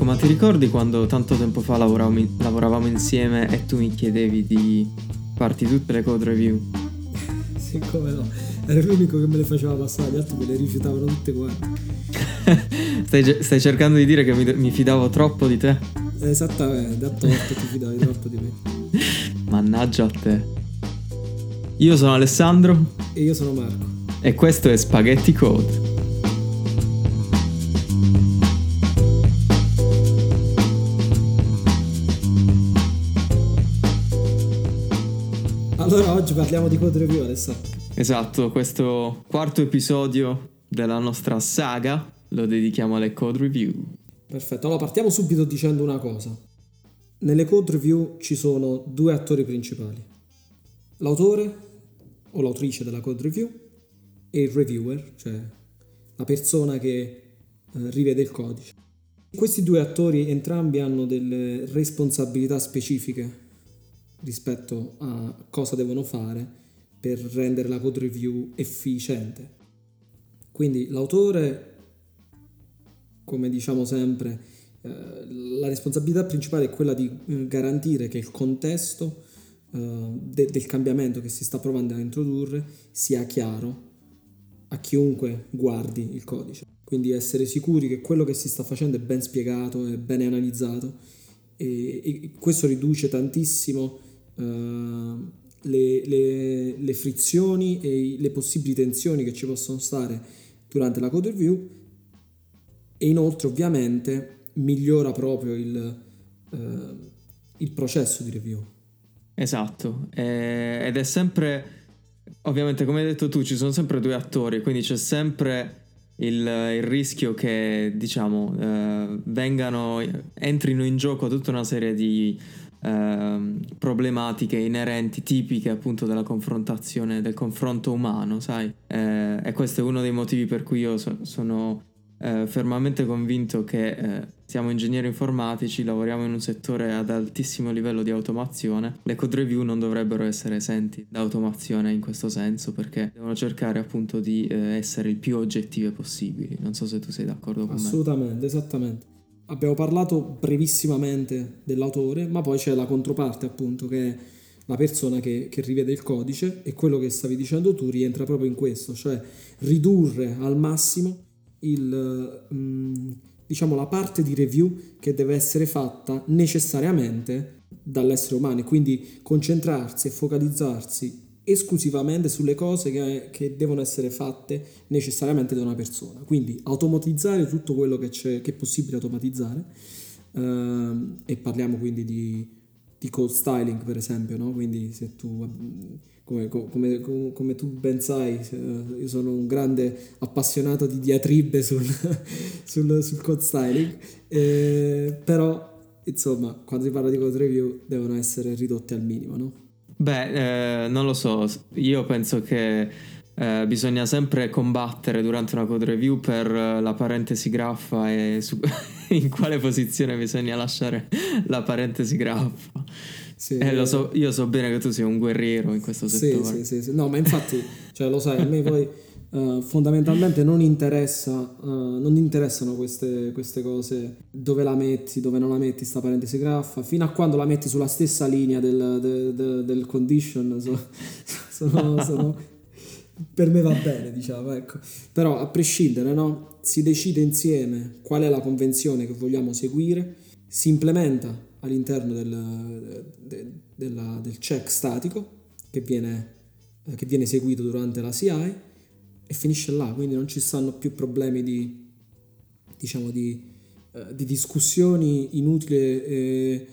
Marco, ma ti ricordi quando tanto tempo fa lavoravamo, lavoravamo insieme e tu mi chiedevi di farti tutte le code review? sì, come no. Ero l'unico che me le faceva passare, gli altri me le rifiutavano tutte quante. stai, stai, cercando di dire che mi, mi, fidavo troppo di te? Esattamente, da torto ti fidavi troppo di me. Mannaggia a te. Io sono Alessandro. E io sono Marco. E questo è Spaghetti Code. Allora oggi parliamo di code review adesso. Esatto, questo quarto episodio della nostra saga lo dedichiamo alle code review. Perfetto, allora partiamo subito dicendo una cosa. Nelle code review ci sono due attori principali. L'autore o l'autrice della code review e il reviewer, cioè la persona che eh, rivede il codice. Questi due attori entrambi hanno delle responsabilità specifiche rispetto a cosa devono fare per rendere la code review efficiente. Quindi l'autore, come diciamo sempre, eh, la responsabilità principale è quella di eh, garantire che il contesto eh, de- del cambiamento che si sta provando a introdurre sia chiaro a chiunque guardi il codice. Quindi essere sicuri che quello che si sta facendo è ben spiegato, è ben analizzato e, e questo riduce tantissimo le, le, le, frizioni e le possibili tensioni che ci possono stare durante la code review e inoltre ovviamente migliora proprio il, uh, il processo di review. Esatto, eh, ed è sempre, ovviamente come hai detto tu, ci sono sempre due attori, quindi c'è sempre il, il rischio che diciamo eh, vengano, entrino in gioco tutta una serie di Ehm, problematiche inerenti, tipiche appunto della confrontazione, del confronto umano, sai? Eh, e questo è uno dei motivi per cui io so, sono eh, fermamente convinto che eh, siamo ingegneri informatici, lavoriamo in un settore ad altissimo livello di automazione. Le code review non dovrebbero essere esenti da automazione in questo senso perché devono cercare appunto di eh, essere il più oggettive possibili. Non so se tu sei d'accordo con me. Assolutamente, esattamente. Abbiamo parlato brevissimamente dell'autore, ma poi c'è la controparte appunto che è la persona che, che, rivede il codice e quello che stavi dicendo tu rientra proprio in questo, cioè ridurre al massimo il, mh, diciamo, la parte di review che deve essere fatta necessariamente dall'essere umano, quindi concentrarsi e focalizzarsi esclusivamente sulle cose che, che, devono essere fatte necessariamente da una persona. Quindi automatizzare tutto quello che, che è possibile automatizzare ehm, e parliamo quindi di, di, code styling per esempio, no? quindi se tu, come, come, come, tu ben sai, io sono un grande appassionato di diatribe sul, sul, sul code styling, eh, però insomma quando si parla di code review devono essere ridotte al minimo, no? Beh, eh, non lo so, io penso che eh, bisogna sempre combattere durante una code review per la parentesi graffa e su in quale posizione bisogna lasciare la parentesi graffa. Sì, eh, lo so, io so bene che tu sei un guerriero in questo settore. Sì, sì, sì, no, ma infatti, cioè, lo sai, a me poi uh, fondamentalmente non interessa, uh, non interessano queste, queste, cose, dove la metti, dove non la metti, sta parentesi graffa, fino a quando la metti sulla stessa linea del, del, del, del condition, so, sono, sono, per me va bene, diciamo, ecco. Però a prescindere, no? Si decide insieme qual è la convenzione che vogliamo seguire, si implementa all'interno del, de, della, del check statico che viene, che viene eseguito durante la CI e finisce là, quindi non ci stanno più problemi di, diciamo, di, eh, di discussioni inutili e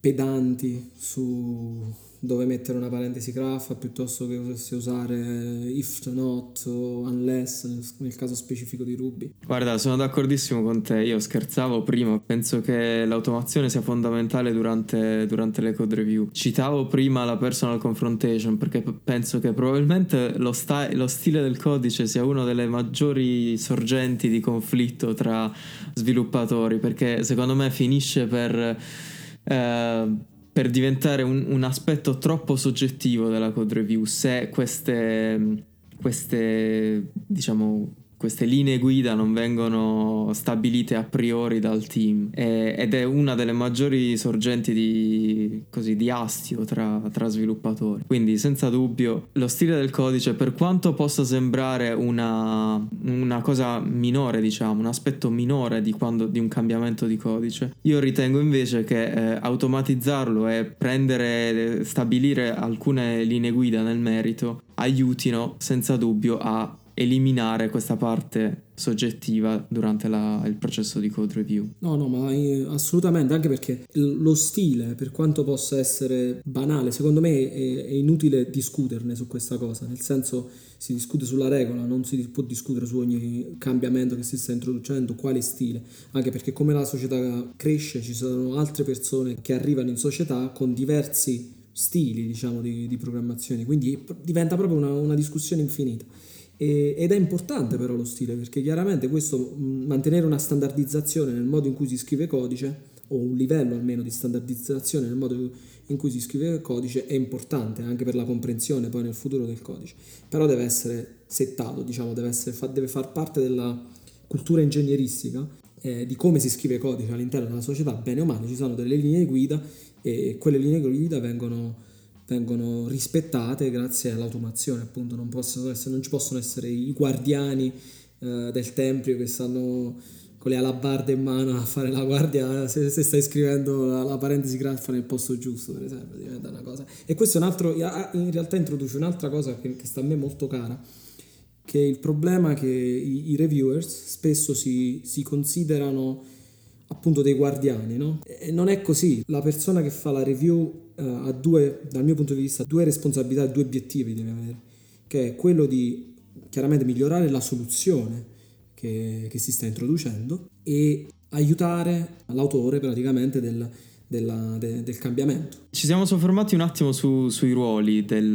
pedanti su, dove mettere una parentesi graffa piuttosto che se usare if not o unless nel caso specifico di Ruby. Guarda, sono d'accordissimo con te, io scherzavo prima, penso che l'automazione sia fondamentale durante, durante le code review. Citavo prima la personal confrontation perché penso che probabilmente lo, sta- lo stile del codice sia una delle maggiori sorgenti di conflitto tra sviluppatori perché secondo me finisce per... Eh, per diventare un, un, aspetto troppo soggettivo della code review se queste, queste diciamo queste linee guida non vengono stabilite a priori dal team e, ed è una delle maggiori sorgenti di, così, di astio tra, tra, sviluppatori. Quindi senza dubbio lo stile del codice, per quanto possa sembrare una, una cosa minore, diciamo, un aspetto minore di, quando, di un cambiamento di codice, io ritengo invece che eh, automatizzarlo e prendere, stabilire alcune linee guida nel merito aiutino senza dubbio a eliminare questa parte soggettiva durante la, il processo di code review. No, no, ma assolutamente, anche perché lo stile, per quanto possa essere banale, secondo me è, è, inutile discuterne su questa cosa, nel senso si discute sulla regola, non si può discutere su ogni cambiamento che si sta introducendo, quale stile, anche perché come la società cresce ci sono altre persone che arrivano in società con diversi stili, diciamo, di, di programmazione, quindi diventa proprio una, una discussione infinita. E, ed è importante però lo stile perché chiaramente questo mantenere una standardizzazione nel modo in cui si scrive codice o un livello almeno di standardizzazione nel modo in cui si scrive codice è importante anche per la comprensione poi nel futuro del codice. Però deve essere settato diciamo deve, essere, deve far parte della cultura ingegneristica eh, di come si scrive codice all'interno della società. Bene o male ci sono delle linee guida e quelle linee guida vengono vengono rispettate grazie all'automazione, appunto non, essere, non ci possono essere i guardiani eh, del tempio che stanno con le alabarde in mano a fare la guardia se, se stai scrivendo la, la parentesi graffa nel posto giusto, per esempio, diventa una cosa. E questo è un altro, in realtà introduce un'altra cosa che, che sta a me molto cara, che è il problema che i, i reviewers spesso si, si considerano appunto dei guardiani, no? E non è così. La persona che fa la review uh, ha due, dal mio punto di vista, due responsabilità, due obiettivi deve avere, che è quello di chiaramente migliorare la soluzione che, che si sta introducendo e aiutare l'autore praticamente del, della, de, del cambiamento. Ci siamo soffermati un attimo su, sui ruoli del,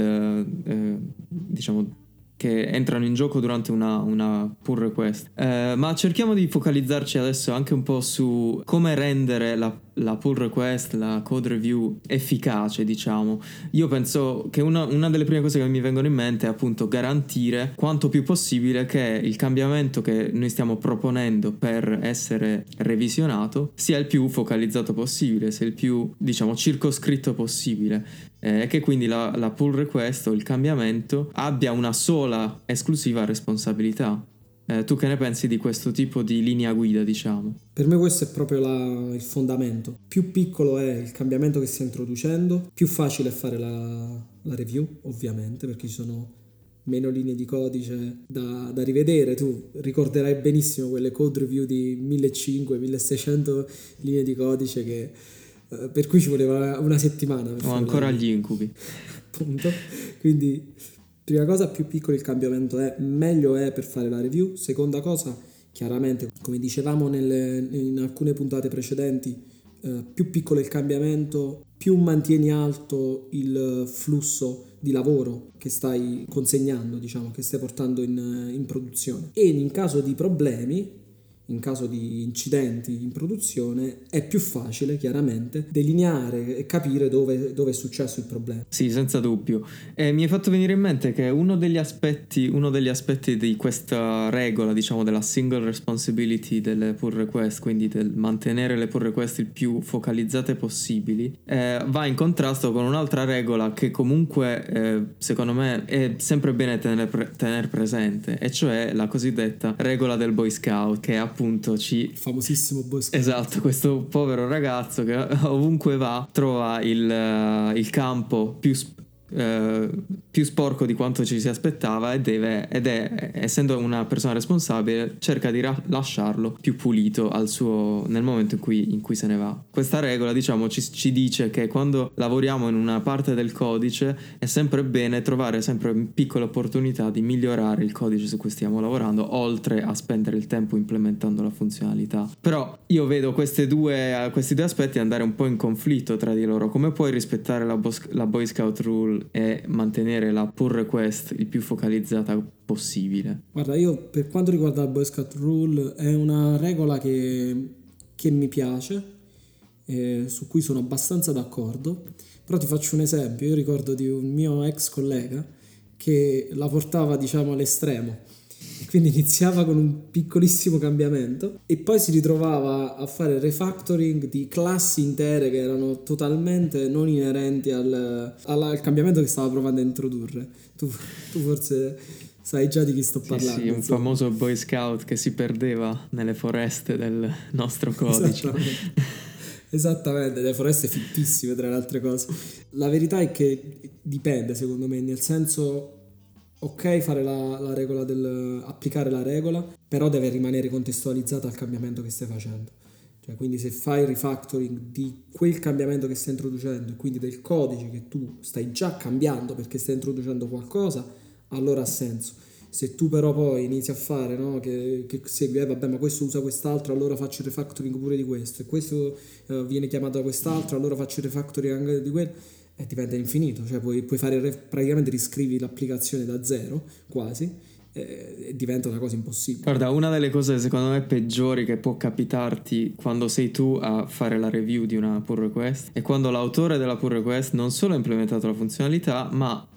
eh, diciamo, che entrano in gioco durante una, una pull request. Eh, ma cerchiamo di focalizzarci adesso anche un po' su come rendere la la pull request, la code review efficace, diciamo. Io penso che una, una, delle prime cose che mi vengono in mente è appunto garantire quanto più possibile che il cambiamento che noi stiamo proponendo per essere revisionato sia il più focalizzato possibile, sia il più, diciamo, circoscritto possibile. E eh, che quindi la, la pull request o il cambiamento abbia una sola esclusiva responsabilità eh, tu che ne pensi di questo tipo di linea guida, diciamo? Per me questo è proprio la, il fondamento. Più piccolo è il cambiamento che stai introducendo, più facile è fare la, la review, ovviamente, perché ci sono meno linee di codice da, da, rivedere. Tu ricorderai benissimo quelle code review di 1500-1600 linee di codice che, eh, per cui ci voleva una settimana. o ancora gli incubi. Appunto. Quindi Prima cosa, più piccolo il cambiamento è, meglio è per fare la review. Seconda cosa, chiaramente, come dicevamo nelle, in alcune puntate precedenti, eh, più piccolo il cambiamento, più mantieni alto il flusso di lavoro che stai consegnando, diciamo, che stai portando in, in produzione. E in caso di problemi, in caso di incidenti in produzione è più facile chiaramente delineare e capire dove, dove è successo il problema. Sì, senza dubbio. E mi è fatto venire in mente che uno degli aspetti, uno degli aspetti di questa regola, diciamo, della single responsibility delle pull request, quindi del mantenere le pull request il più focalizzate possibili, eh, va in contrasto con un'altra regola che comunque eh, secondo me è sempre bene tenere, pre- tenere presente, e cioè la cosiddetta regola del Boy Scout, che è appunto appunto ci... Il famosissimo Bosco. Esatto, questo povero ragazzo che ovunque va trova il, il campo più, eh, più sporco di quanto ci si aspettava e deve, ed è, essendo una persona responsabile, cerca di ra- lasciarlo più pulito suo, nel momento in cui, in cui, se ne va. Questa regola, diciamo, ci, ci, dice che quando lavoriamo in una parte del codice è sempre bene trovare sempre piccole opportunità di migliorare il codice su cui stiamo lavorando, oltre a spendere il tempo implementando la funzionalità. Però io vedo due, questi due aspetti andare un po' in conflitto tra di loro. Come puoi rispettare la, Bo- la Boy Scout Rule e mantenere la pull request il più focalizzata possibile. Guarda, io per quanto riguarda la Boy Scout Rule è una regola che, che mi piace, eh, su cui sono abbastanza d'accordo, però ti faccio un esempio, io ricordo di un mio ex collega che la portava diciamo all'estremo quindi iniziava con un piccolissimo cambiamento e poi si ritrovava a fare refactoring di classi intere che erano totalmente non inerenti al, al, al cambiamento che stava provando a introdurre. Tu, tu, forse sai già di chi sto parlando. Sì, sì un insomma. famoso Boy Scout che si perdeva nelle foreste del nostro codice. Esattamente, le foreste fittissime tra le altre cose. La verità è che dipende secondo me, nel senso ok fare la, la regola del applicare la regola, però deve rimanere contestualizzata al cambiamento che stai facendo. Cioè, quindi se fai il refactoring di quel cambiamento che stai introducendo e quindi del codice che tu stai già cambiando perché stai introducendo qualcosa, allora ha senso. Se tu però poi inizi a fare, no, che, che segui, eh, vabbè, ma questo usa quest'altro, allora faccio il refactoring pure di questo, e questo uh, viene chiamato da quest'altro, allora faccio il refactoring anche di quello e diventa infinito, cioè puoi, puoi fare praticamente riscrivi l'applicazizione da zero quasi e diventa una cosa impossibile. Guarda, una delle cose secondo me peggiori che può capitarti quando sei tu a fare la review di una pull request è quando l'autore della pull request non solo ha implementato la funzionalità, ma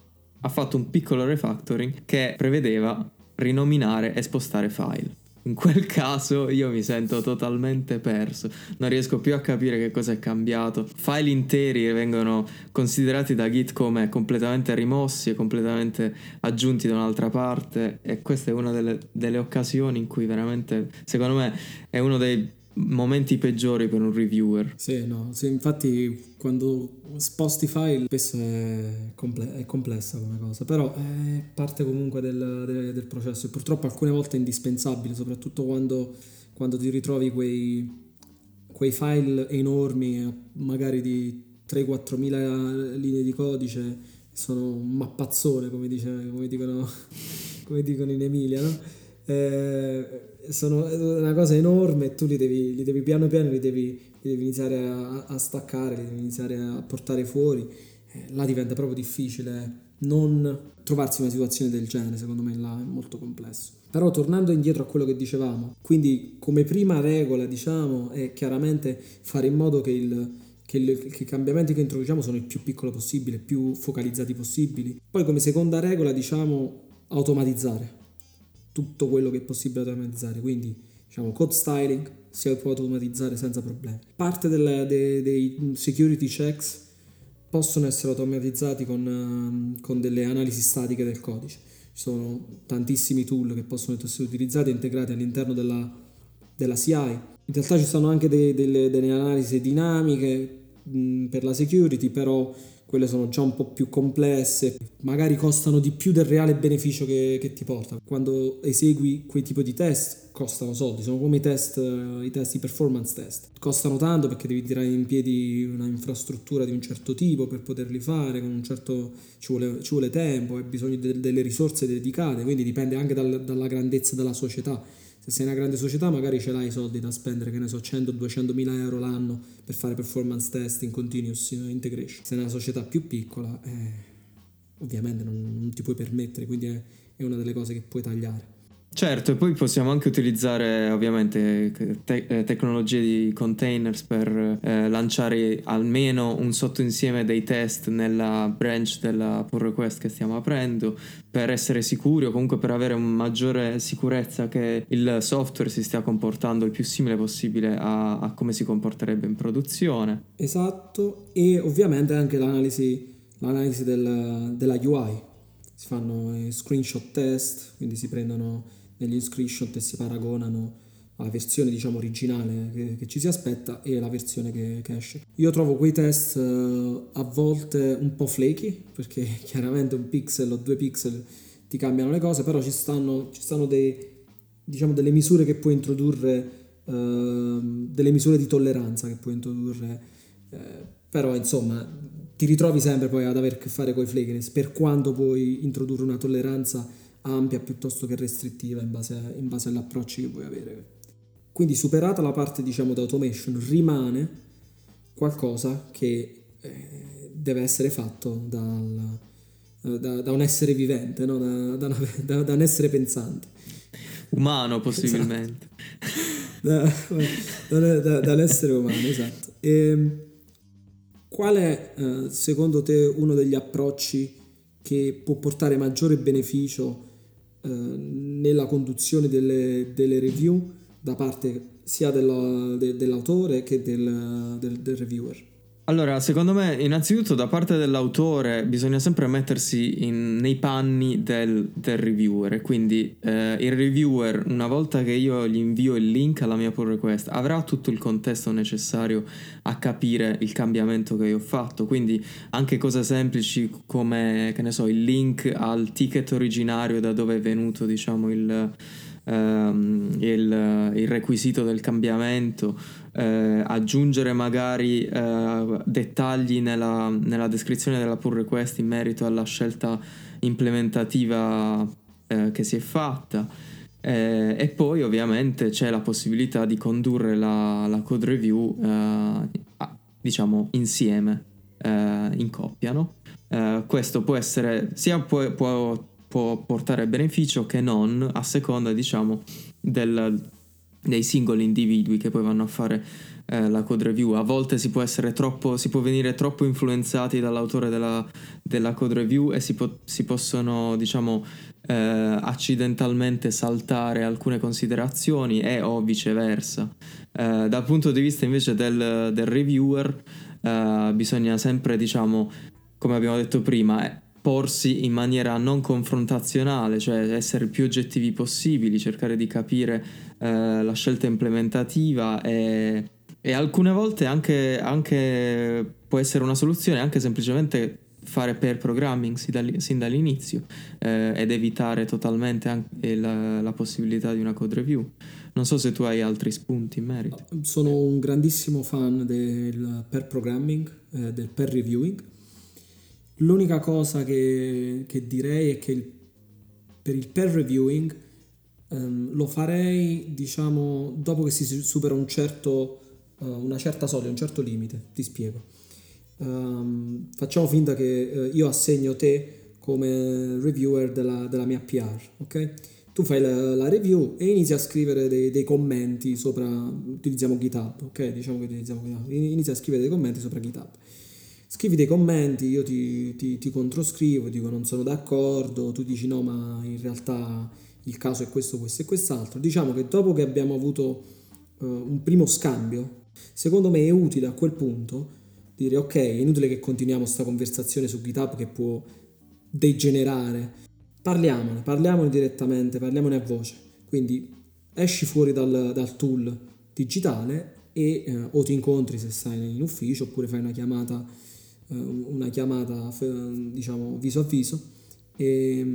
ha fatto un piccolo refactoring che prevedeva rinominare e spostare file. In quel caso io mi sento totalmente perso, non riesco più a capire che cosa è cambiato. File interi vengono considerati da Git come completamente rimossi e completamente aggiunti da un'altra parte e questa è una delle, delle occasioni in cui veramente, secondo me, è uno dei momenti peggiori per un reviewer. Sì, no, sì, infatti quando sposti file spesso è, comple- è, complessa come cosa, però è parte comunque del, del, del, processo e purtroppo alcune volte è indispensabile, soprattutto quando, quando ti ritrovi quei, quei file enormi, magari di 3-4 mila linee di codice, sono un mappazzone come, dice, come, dicono, come dicono in Emilia, no? Eh, sono una cosa enorme e tu li devi, li devi piano piano li devi, li devi iniziare a, a, staccare, li devi iniziare a portare fuori. Eh, là diventa proprio difficile non trovarsi in una situazione del genere, secondo me là è molto complesso. Però tornando indietro a quello che dicevamo, quindi come prima regola diciamo è chiaramente fare in modo che, il, che, il, che i cambiamenti che introduciamo sono il più piccolo possibile, più focalizzati possibili. Poi come seconda regola diciamo automatizzare tutto quello che è possibile automatizzare, quindi diciamo code styling si può automatizzare senza problemi. Parte del, de, dei security checks possono essere automatizzati con, ehm, con, delle analisi statiche del codice. Ci sono tantissimi tool che possono essere utilizzati e integrati all'interno della, della CI. In realtà ci sono anche dei, delle, delle, analisi dinamiche mh, per la security, però quelle sono già un po' più complesse, magari costano di più del reale beneficio che, che ti porta. Quando esegui quei tipi di test costano soldi, sono come i test, i test, i performance test. Costano tanto perché devi tirare in piedi una infrastruttura di un certo tipo per poterli fare, certo, ci, vuole, ci vuole tempo, hai bisogno de, delle risorse dedicate, quindi dipende anche dal, dalla grandezza della società se sei una grande società magari ce l'hai i soldi da spendere, che ne so, 100-200 mila euro l'anno per fare performance test in continuous integration. Se sei una società più piccola, eh, ovviamente non, non, ti puoi permettere, quindi è, è una delle cose che puoi tagliare. Certo, e poi possiamo anche utilizzare ovviamente te- eh, tecnologie di containers per eh, lanciare almeno un sottoinsieme dei test nella branch della pull request che stiamo aprendo per essere sicuri o comunque per avere una maggiore sicurezza che il software si stia comportando il più simile possibile a, a come si comporterebbe in produzione. Esatto, e ovviamente anche l'analisi, l'analisi del, della UI. Si fanno screenshot test, quindi si prendono negli screenshot e si paragonano la versione diciamo originale che, che, ci si aspetta e la versione che, che esce. Io trovo quei test uh, a volte un po' flaky perché chiaramente un pixel o due pixel ti cambiano le cose, però ci stanno, ci stanno dei, diciamo, delle misure che puoi introdurre, uh, delle misure di tolleranza che puoi introdurre, uh, però insomma ti ritrovi sempre poi ad aver a che fare con i flakiness per quanto puoi introdurre una tolleranza ampia piuttosto che restrittiva in base, in base all'approccio che vuoi avere. Quindi superata la parte diciamo di automation rimane qualcosa che eh, deve essere fatto dal, eh, da, da, un essere vivente, no? da, da, da, un essere pensante. Umano possibilmente. Esatto. da, un essere umano, esatto. E, ehm, qual è eh, secondo te uno degli approcci che può portare maggiore beneficio eh, nella conduzione delle, delle, review da parte sia dello, de, dell'autore che del, del, del reviewer? Allora, secondo me, innanzitutto da parte dell'autore bisogna sempre mettersi in, nei panni del, del reviewer. Quindi eh, il reviewer, una volta che io gli invio il link alla mia pull request, avrà tutto il contesto necessario a capire il cambiamento che io ho fatto. Quindi anche cose semplici come, che ne so, il link al ticket originario da dove è venuto, diciamo, il ehm, il, il, requisito del cambiamento, eh, aggiungere magari eh, dettagli nella, nella, descrizione della pull request in merito alla scelta implementativa eh, che si è fatta. Eh, e poi ovviamente c'è la possibilità di condurre la, la code review eh, diciamo insieme, eh, in coppia. No? questo può essere sia può, può può portare beneficio che non a seconda diciamo del, dei singoli individui che poi vanno a fare eh, la code review. A volte si può troppo si può venire troppo influenzati dall'autore della, della code review e si, po- si possono diciamo eh, accidentalmente saltare alcune considerazioni e o viceversa. Eh, dal punto di vista invece del, del reviewer eh, bisogna sempre diciamo come abbiamo detto prima porsi in maniera non confrontazionale, cioè essere più oggettivi possibili, cercare di capire eh, la scelta implementativa e, e alcune volte anche, anche, può essere una soluzione anche semplicemente fare pair programming sin, dall'inizio eh, ed evitare totalmente la, la, possibilità di una code review. Non so se tu hai altri spunti in merito. Sono un grandissimo fan del pair programming, eh, del pair reviewing L'unica cosa che, che direi è che il, per il peer reviewing um, lo farei, diciamo, dopo che si supera un certo, uh, una certa soglia, un certo limite. Ti spiego. Um, facciamo finta che uh, io assegno te come reviewer della, della mia PR, ok? Tu fai la, la, review e inizi a scrivere dei, dei, commenti sopra, utilizziamo GitHub, ok? Diciamo che utilizziamo GitHub, inizi a scrivere dei commenti sopra GitHub scrivi dei commenti, io ti, ti, ti, controscrivo, dico non sono d'accordo, tu dici no ma in realtà il caso è questo, questo e quest'altro. Diciamo che dopo che abbiamo avuto uh, un primo scambio, secondo me è utile a quel punto dire ok, è inutile che continuiamo questa conversazione su GitHub che può degenerare. Parliamone, parliamone direttamente, parliamone a voce. Quindi esci fuori dal, dal tool digitale e eh, o ti incontri se stai in ufficio oppure fai una chiamata una chiamata diciamo viso a viso e,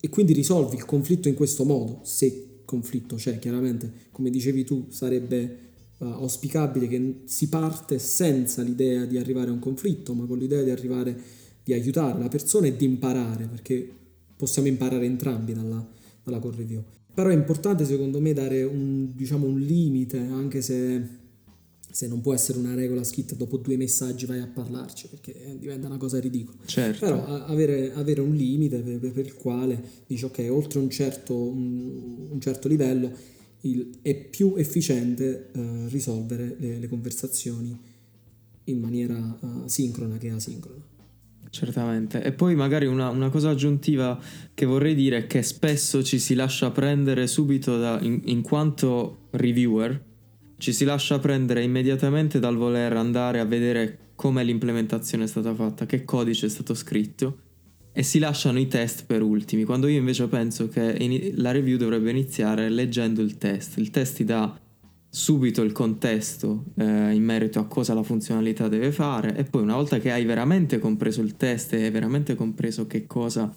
e, quindi risolvi il conflitto in questo modo, se conflitto c'è chiaramente, come dicevi tu sarebbe uh, auspicabile che si parte senza l'idea di arrivare a un conflitto, ma con l'idea di arrivare, di aiutare la persona e di imparare, perché possiamo imparare entrambi dalla, dalla core review. Però è importante secondo me dare un, diciamo, un limite, anche se se non può essere una regola scritta dopo due messaggi vai a parlarci perché diventa una cosa ridicola. Certo. però avere, avere, un limite per, per, il quale dici ok oltre un certo, un, un certo livello il, è più efficiente uh, risolvere le, le, conversazioni in maniera uh, sincrona che asincrona Certamente, e poi magari una, una, cosa aggiuntiva che vorrei dire è che spesso ci si lascia prendere subito da, in, in quanto reviewer, ci si lascia prendere immediatamente dal voler andare a vedere come l'implementazione è stata fatta, che codice è stato scritto e si lasciano i test per ultimi, quando io invece penso che la review dovrebbe iniziare leggendo il test. Il test ti dà subito il contesto eh, in merito a cosa la funzionalità deve fare e poi una volta che hai veramente compreso il test e hai veramente compreso che cosa,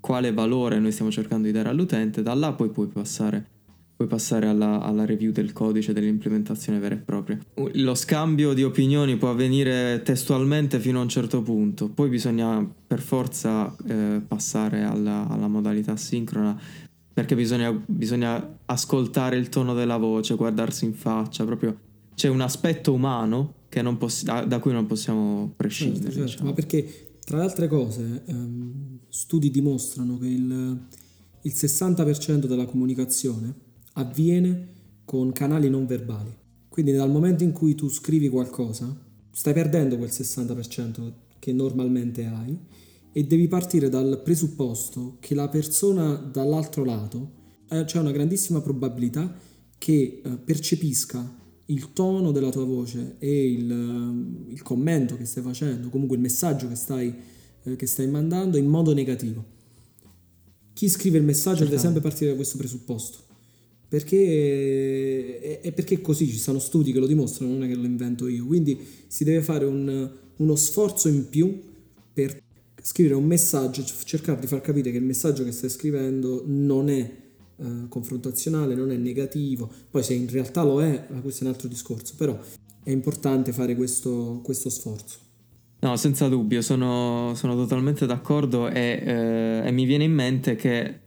quale valore noi stiamo cercando di dare all'utente, da là poi puoi passare puoi passare alla, alla, review del codice dell'implementazione vera e propria. Lo scambio di opinioni può avvenire testualmente fino a un certo punto, poi bisogna per forza eh, passare alla, alla, modalità sincrona perché bisogna, bisogna, ascoltare il tono della voce, guardarsi in faccia, proprio c'è un aspetto umano poss- da cui non possiamo prescindere. Certo, certo. Diciamo. Ma perché tra le altre cose ehm, studi dimostrano che il, il 60% della comunicazione avviene con canali non verbali. Quindi dal momento in cui tu scrivi qualcosa, stai perdendo quel 60% che normalmente hai e devi partire dal presupposto che la persona dall'altro lato eh, c'è una grandissima probabilità che eh, percepisca il tono della tua voce e il, eh, il, commento che stai facendo, comunque il messaggio che stai, eh, che stai mandando in modo negativo. Chi scrive il messaggio deve sempre partire da questo presupposto. Perché è, perché così, ci sono studi che lo dimostrano, non è che lo invento io. Quindi si deve fare un, uno sforzo in più per scrivere un messaggio, cercare di far capire che il messaggio che stai scrivendo non è eh, confrontazionale, non è negativo, poi se in realtà lo è, questo è un altro discorso, però è importante fare questo, questo sforzo. No, senza dubbio, sono, sono totalmente d'accordo e, eh, e, mi viene in mente che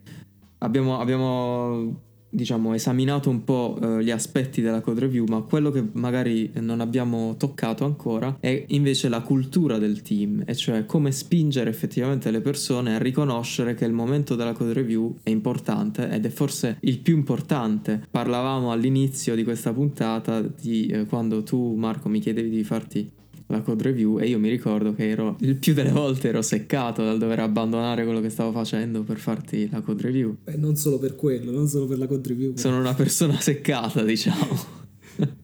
abbiamo, abbiamo diciamo, esaminato un po' eh, gli aspetti della code review, ma quello che magari non abbiamo toccato ancora è invece la cultura del team, e cioè come spingere effettivamente le persone a riconoscere che il momento della code review è importante ed è forse il più importante. Parlavamo all'inizio di questa puntata di eh, quando tu Marco mi chiedevi di farti la code review e io mi ricordo che ero il più delle volte ero seccato dal dover abbandonare quello che stavo facendo per farti la code review. Beh, non solo per quello, non solo per la code review. Sono una persona seccata, diciamo.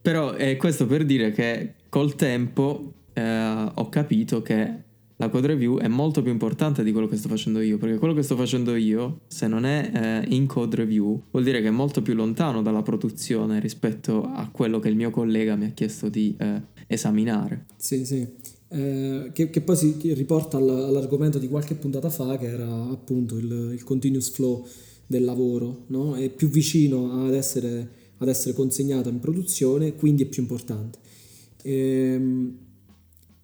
Però è questo per dire che col tempo eh, ho capito che la code review è molto più importante di quello che sto facendo io, perché quello che sto facendo io, se non è eh, in code review, vuol dire che è molto più lontano dalla produzione rispetto a quello che il mio collega mi ha chiesto di eh, esaminare. Sì, sì. Eh, che, che, poi si riporta all'argomento di qualche puntata fa, che era appunto il, il continuous flow del lavoro, no? È più vicino ad essere, ad essere consegnato in produzione, quindi è più importante. Ehm,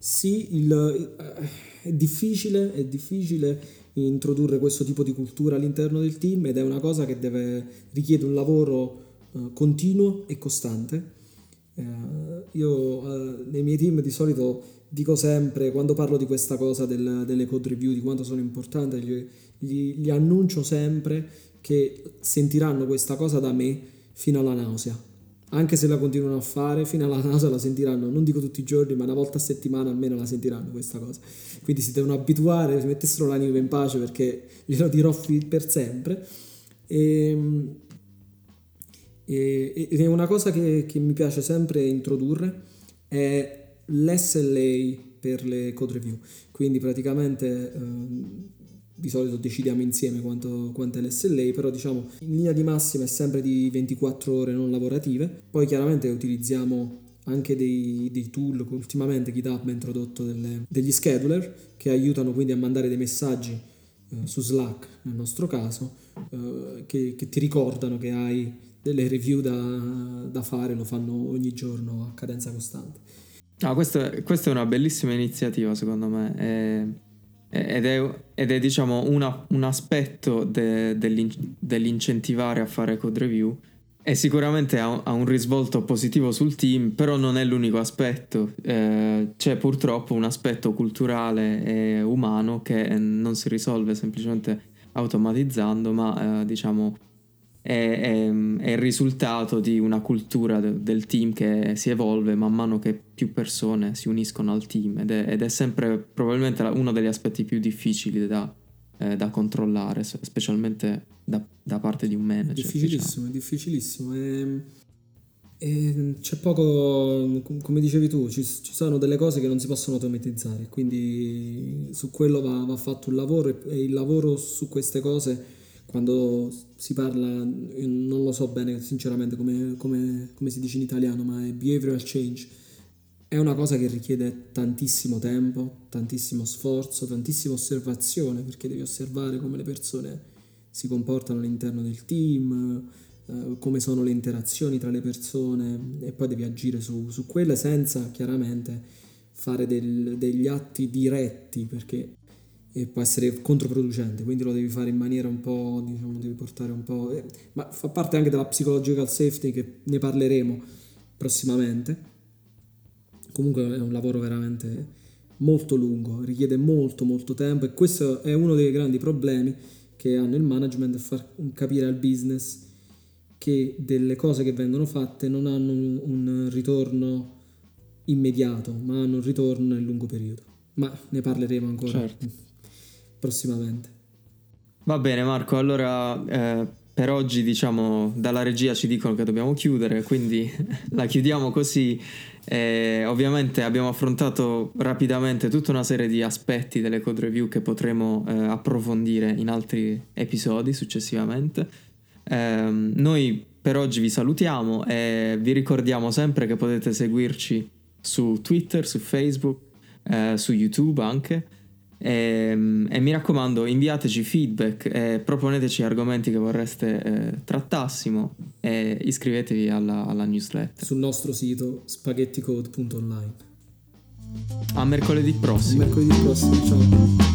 sì, il, eh, è, difficile, è difficile introdurre questo tipo di cultura all'interno del team ed è una cosa che deve, richiede un lavoro uh, continuo e costante. Uh, io uh, nei miei team di solito dico sempre, quando parlo di questa cosa del, delle code review, di quanto sono importanti, gli, gli, gli annuncio sempre che sentiranno questa cosa da me fino alla nausea anche se la continuano a fare, fino alla nausea la sentiranno, non dico tutti i giorni, ma una volta a settimana almeno la sentiranno questa cosa. Quindi si devono abituare, si mettessero l'anima in pace perché glielo dirò per sempre. Ehm, e, e, una cosa che, che, mi piace sempre introdurre è l'SLA per le code review. Quindi praticamente... Ehm, di solito decidiamo insieme quanto, quanto è l'SLA, però diciamo in linea di massima è sempre di 24 ore non lavorative. Poi chiaramente utilizziamo anche dei, dei tool, ultimamente GitHub ha introdotto delle, degli scheduler che aiutano quindi a mandare dei messaggi eh, su Slack nel nostro caso, eh, che, che, ti ricordano che hai delle review da, da, fare, lo fanno ogni giorno a cadenza costante. Questa, questa è una bellissima iniziativa secondo me. È ed è, ed è diciamo una, un aspetto de, dell'in, dell'incentivare a fare code review e sicuramente ha, ha, un risvolto positivo sul team, però non è l'unico aspetto. Eh, c'è purtroppo un aspetto culturale e umano che non si risolve semplicemente automatizzando, ma eh, diciamo è, è, è, il risultato di una cultura de, del team che si evolve man mano che più persone si uniscono al team ed è, ed è sempre probabilmente uno degli aspetti più difficili da, eh, da controllare, specialmente da, da, parte di un manager. Difficilissimo, diciamo. difficilissimo. E, e c'è poco, come dicevi tu, ci, ci, sono delle cose che non si possono automatizzare, quindi su quello va, va fatto un lavoro e, e il lavoro su queste cose quando si parla, non lo so bene sinceramente come, come, come, si dice in italiano, ma è behavioral change, è una cosa che richiede tantissimo tempo, tantissimo sforzo, tantissima osservazione, perché devi osservare come le persone si comportano all'interno del team, eh, come sono le interazioni tra le persone e poi devi agire su, su quelle senza chiaramente fare del, degli atti diretti, perché e può essere controproducente, quindi lo devi fare in maniera un po', diciamo, devi portare un po'... Eh, ma fa parte anche della psychological safety che ne parleremo prossimamente. Comunque è un lavoro veramente molto lungo, richiede molto molto tempo e questo è uno dei grandi problemi che hanno il management, far capire al business che delle cose che vengono fatte non hanno un ritorno immediato, ma hanno un ritorno nel lungo periodo. ma ne parleremo ancora Certo. Prossimamente. Va bene Marco, allora eh, per oggi diciamo dalla regia ci dicono che dobbiamo chiudere, quindi la chiudiamo così. Eh, ovviamente abbiamo affrontato rapidamente tutta una serie di aspetti delle code review che potremo eh, approfondire in altri episodi successivamente. Ehm, noi per oggi vi salutiamo e vi ricordiamo sempre che potete seguirci su Twitter, su Facebook, eh, su YouTube anche. E, e mi raccomando, inviateci feedback e proponeteci argomenti che vorreste eh, trattassimo e iscrivetevi alla, alla newsletter. Sul nostro sito spaghetticode.online. A mercoledì A prossimo. mercoledì prossimo, ciao.